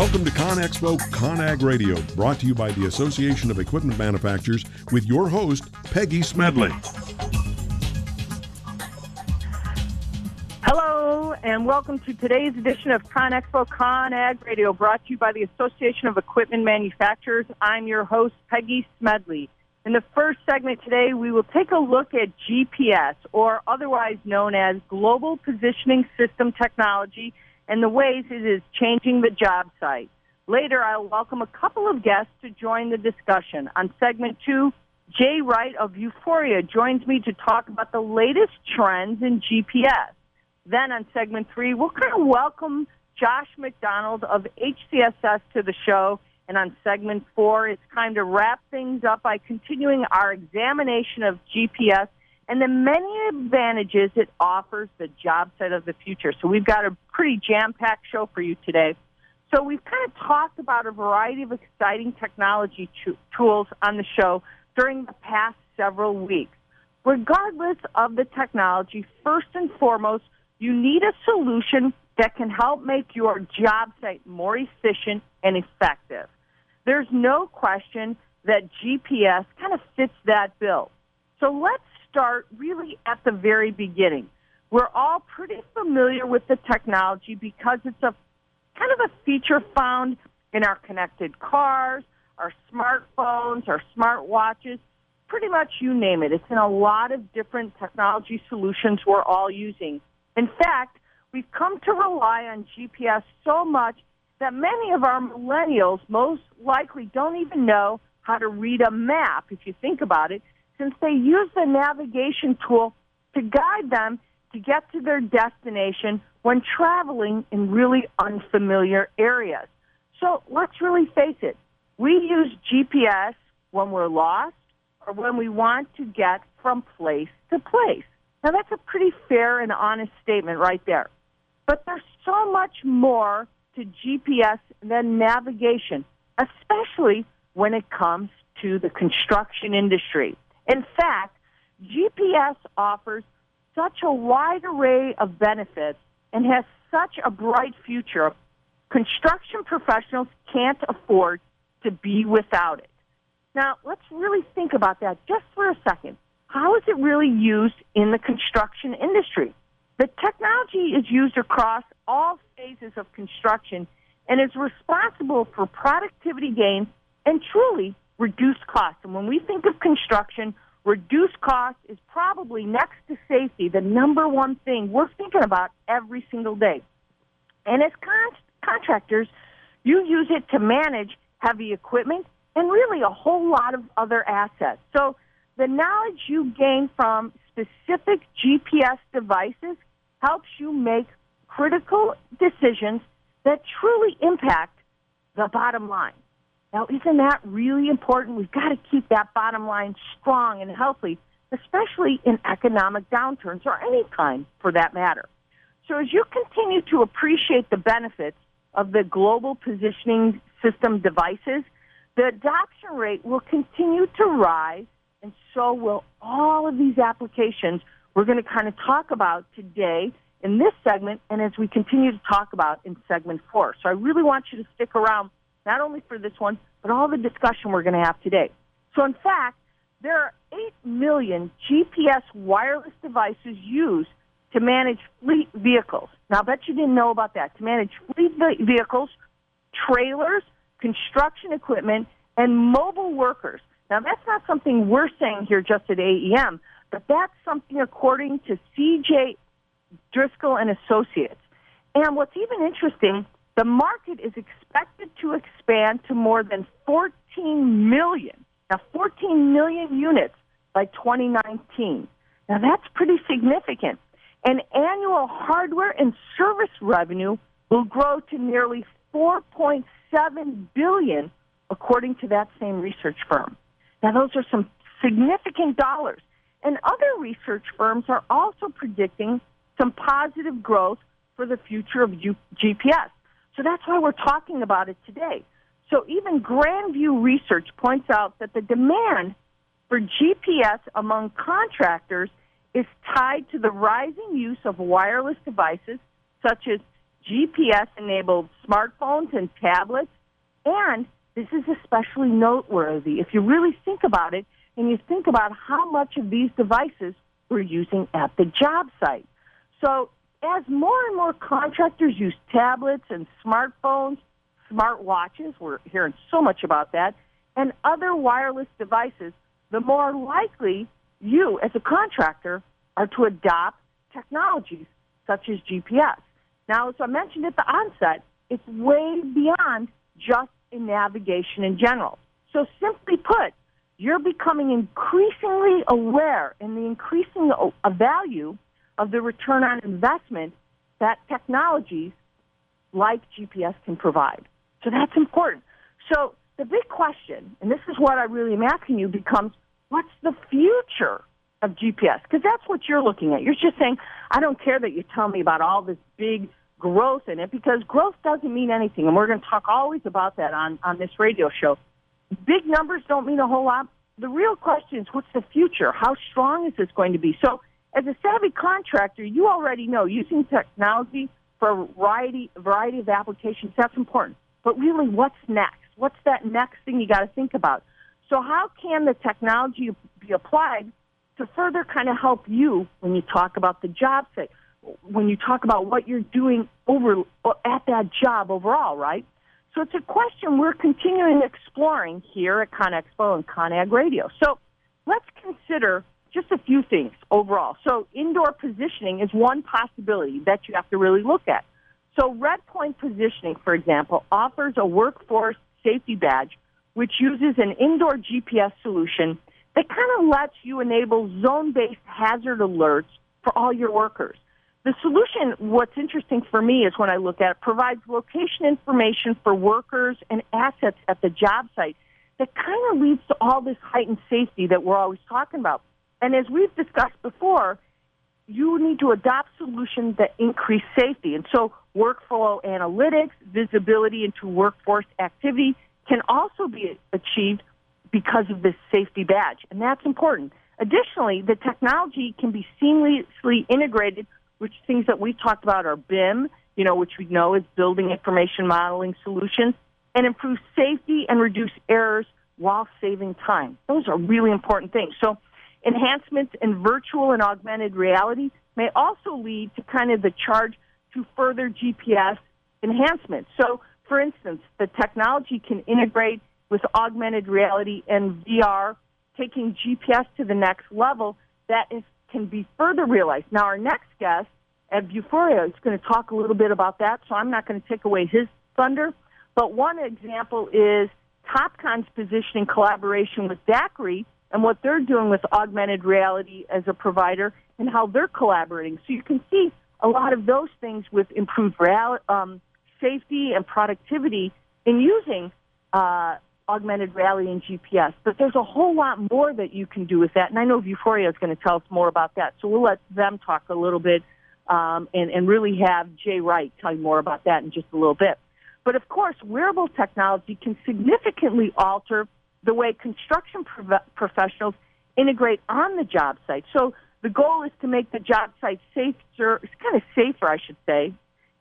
Welcome to ConExpo ConAg Radio, brought to you by the Association of Equipment Manufacturers with your host, Peggy Smedley. Hello, and welcome to today's edition of ConExpo ConAg Radio, brought to you by the Association of Equipment Manufacturers. I'm your host, Peggy Smedley. In the first segment today, we will take a look at GPS, or otherwise known as Global Positioning System Technology, and the ways it is changing the job site. Later, I'll welcome a couple of guests to join the discussion. On segment two, Jay Wright of Vuforia joins me to talk about the latest trends in GPS. Then on segment three, we'll kind of welcome Josh McDonald of HCSS to the show and on segment four, it's time to wrap things up by continuing our examination of GPS and the many advantages it offers the job site of the future. So we've got a pretty jam-packed show for you today. So we've kind of talked about a variety of exciting technology tools on the show during the past several weeks. Regardless of the technology, first and foremost, you need a solution that can help make your job site more efficient and effective there's no question that GPS kind of fits that bill. So let's start really at the very beginning. We're all pretty familiar with the technology because it's a kind of a feature found in our connected cars, our smartphones, our smartwatches, pretty much you name it. It's in a lot of different technology solutions we're all using. In fact, we've come to rely on GPS so much that many of our millennials most likely don't even know how to read a map, if you think about it, since they use the navigation tool to guide them to get to their destination when traveling in really unfamiliar areas. So let's really face it. We use GPS when we're lost or when we want to get from place to place. Now that's a pretty fair and honest statement right there. But there's so much more to GPS than navigation, especially when it comes to the construction industry. In fact, GPS offers such a wide array of benefits and has such a bright future, construction professionals can't afford to be without it. Now, let's really think about that just for a second. How is it really used in the construction industry? The technology is used across all phases of construction and is responsible for productivity gains and truly reduced costs. And when we think of construction, reduced costs is probably next to safety the number one thing we're thinking about every single day. And as con- contractors, you use it to manage heavy equipment and really a whole lot of other assets. So the knowledge you gain from specific GPS devices helps you make critical decisions that truly impact the bottom line. Now, isn't that really important? We've got to keep that bottom line strong and healthy, especially in economic downturns or any time for that matter. So, as you continue to appreciate the benefits of the global positioning system devices, the adoption rate will continue to rise, and so will all of these applications we're going to kind of talk about today in this segment and as we continue to talk about in segment four. So I really want you to stick around, not only for this one, but all the discussion we're going to have today. So, in fact, there are 8 million GPS wireless devices used to manage fleet vehicles. Now, I bet you didn't know about that. To manage fleet vehicles, trailers, construction equipment, and mobile workers. Now, that's not something we're saying here just at AEM, but that's something according to CJ Driscoll and Associates. And what's even interesting, the market is expected to expand to more than 14 million. Now, 14 million units by 2019. Now, that's pretty significant. And annual hardware and service revenue will grow to nearly 4.7 billion, according to that same research firm. Now, those are some significant dollars. And other research firms are also predicting some positive growth for the future of GPS. So that's why we're talking about it today. So even Grandview Research points out that the demand for GPS among contractors is tied to the rising use of wireless devices such as GPS enabled smartphones and tablets. And this is especially noteworthy if you really think about it and you think about how much of these devices we're using at the job site. So as more and more contractors use tablets and smartphones, smart watches, we're hearing so much about that, and other wireless devices, the more likely you as a contractor are to adopt technologies such as GPS. Now, as I mentioned at the onset, it's way beyond just in navigation in general. So simply put, you're becoming increasingly aware in the increasing value of the return on investment that technologies like GPS can provide. So that's important. So the big question, and this is what I really am asking you, becomes what's the future of GPS? Because that's what you're looking at. You're just saying, I don't care that you tell me about all this big growth in it because growth doesn't mean anything. And we're going to talk always about that on, on this radio show. Big numbers don't mean a whole lot. The real question is what's the future? How strong is this going to be? So, as a savvy contractor, you already know using technology for a variety, variety of applications, that's important. But really, what's next? What's that next thing you got to think about? So, how can the technology be applied to further kind of help you when you talk about the job site, when you talk about what you're doing over at that job overall, right? So it's a question we're continuing exploring here at ConExpo and ConAg Radio. So let's consider just a few things overall. So indoor positioning is one possibility that you have to really look at. So Redpoint Positioning, for example, offers a workforce safety badge which uses an indoor GPS solution that kind of lets you enable zone-based hazard alerts for all your workers. The solution, what's interesting for me is when I look at it, provides location information for workers and assets at the job site that kind of leads to all this heightened safety that we're always talking about. And as we've discussed before, you need to adopt solutions that increase safety. And so workflow analytics, visibility into workforce activity can also be achieved because of this safety badge. And that's important. Additionally, the technology can be seamlessly integrated which things that we talked about are BIM, you know, which we know is building information modeling solutions, and improve safety and reduce errors while saving time. Those are really important things. So enhancements in virtual and augmented reality may also lead to kind of the charge to further GPS enhancements. So, for instance, the technology can integrate with augmented reality and VR, taking GPS to the next level. That is can be further realized. Now, our next guest at Vuforia is going to talk a little bit about that, so I'm not going to take away his thunder. But one example is Topcon's positioning collaboration with DAQRI and what they're doing with augmented reality as a provider and how they're collaborating. So you can see a lot of those things with improved real, um, safety and productivity in using uh, augmented reality and GPS. But there's a whole lot more that you can do with that. And I know Vuforia is going to tell us more about that. So we'll let them talk a little bit um, and, and really have Jay Wright tell you more about that in just a little bit. But of course, wearable technology can significantly alter the way construction prof- professionals integrate on the job site. So the goal is to make the job site safer, kind of safer, I should say,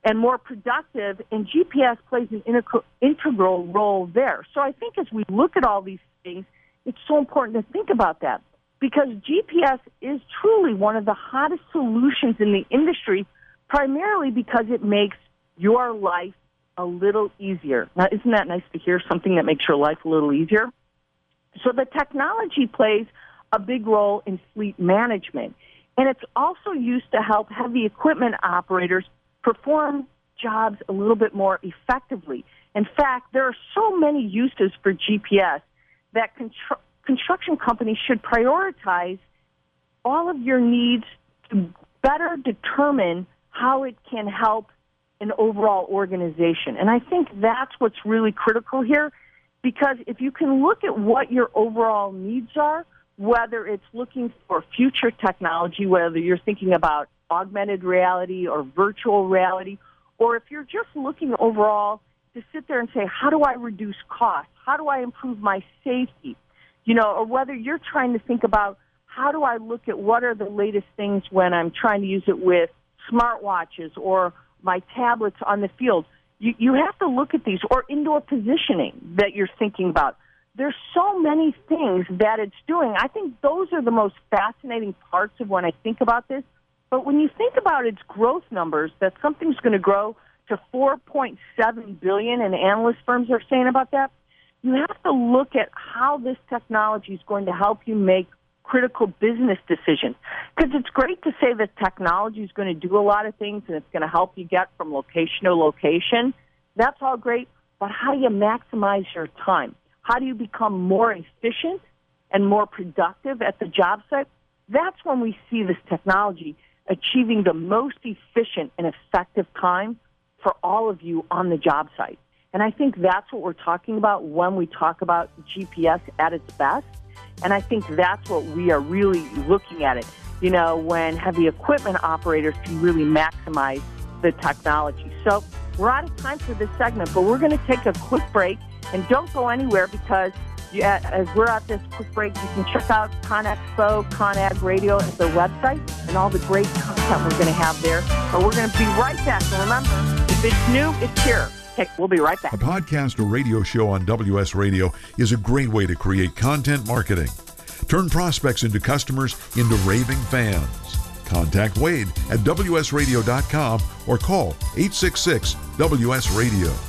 and more productive, and GPS plays an integral role there. So I think as we look at all these things, it's so important to think about that because GPS is truly one of the hottest solutions in the industry, primarily because it makes your life a little easier. Now, isn't that nice to hear something that makes your life a little easier? So the technology plays a big role in fleet management. And it's also used to help heavy equipment operators perform jobs a little bit more effectively. In fact, there are so many uses for GPS that contr- construction companies should prioritize all of your needs to better determine how it can help an overall organization. And I think that's what's really critical here because if you can look at what your overall needs are, whether it's looking for future technology, whether you're thinking about augmented reality or virtual reality, or if you're just looking overall to sit there and say, how do I reduce costs? How do I improve my safety? you know, or whether you're trying to think about how do I look at what are the latest things when I'm trying to use it with smartwatches or my tablets on the field. You, you have to look at these, or indoor positioning that you're thinking about. There's so many things that it's doing. I think those are the most fascinating parts of when I think about this. But when you think about its growth numbers, that something's going to grow to 4.7 billion, and analyst firms are saying about that. You have to look at how this technology is going to help you make critical business decisions. Because it's great to say that technology is going to do a lot of things and it's going to help you get from location to location. That's all great, but how do you maximize your time? How do you become more efficient and more productive at the job site? That's when we see this technology achieving the most efficient and effective time for all of you on the job site. And I think that's what we're talking about when we talk about GPS at its best. And I think that's what we are really looking at it. You know, when heavy equipment operators can really maximize the technology. So we're out of time for this segment, but we're going to take a quick break. And don't go anywhere because as we're at this quick break, you can check out ConExpo, ConAg Radio at their website and all the great content we're going to have there. But we're going to be right back. And remember, if it's new, it's here. We'll be right back. A podcast or radio show on WS Radio is a great way to create content marketing. Turn prospects into customers into raving fans. Contact Wade at WSRadio.com or call 866 WS Radio.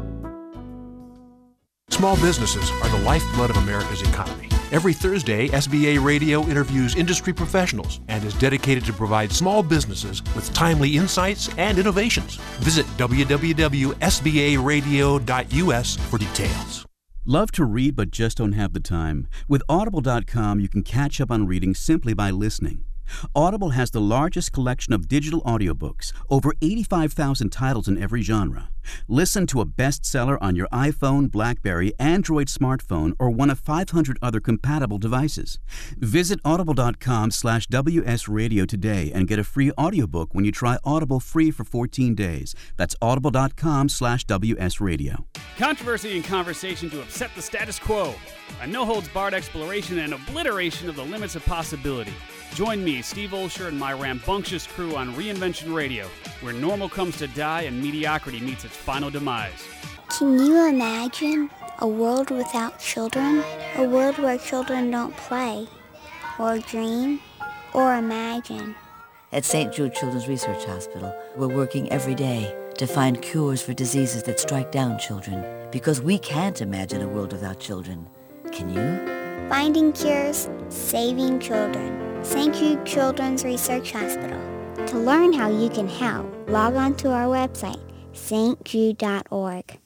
Small businesses are the lifeblood of America's economy. Every Thursday, SBA Radio interviews industry professionals and is dedicated to provide small businesses with timely insights and innovations. Visit www.sbaradio.us for details. Love to read but just don't have the time? With Audible.com, you can catch up on reading simply by listening. Audible has the largest collection of digital audiobooks, over 85,000 titles in every genre. Listen to a bestseller on your iPhone, Blackberry, Android smartphone, or one of 500 other compatible devices. Visit audible.com slash wsradio today and get a free audiobook when you try Audible free for 14 days. That's audible.com slash wsradio. Controversy and conversation to upset the status quo. A no-holds-barred exploration and obliteration of the limits of possibility. Join me, Steve Olsher, and my rambunctious crew on Reinvention Radio, where normal comes to die and mediocrity meets its final demise. Can you imagine a world without children? A world where children don't play, or dream, or imagine? At St. Jude Children's Research Hospital, we're working every day to find cures for diseases that strike down children, because we can't imagine a world without children. Can you? Finding cures, saving children. St. Jude Children's Research Hospital. To learn how you can help, log on to our website stjude.org.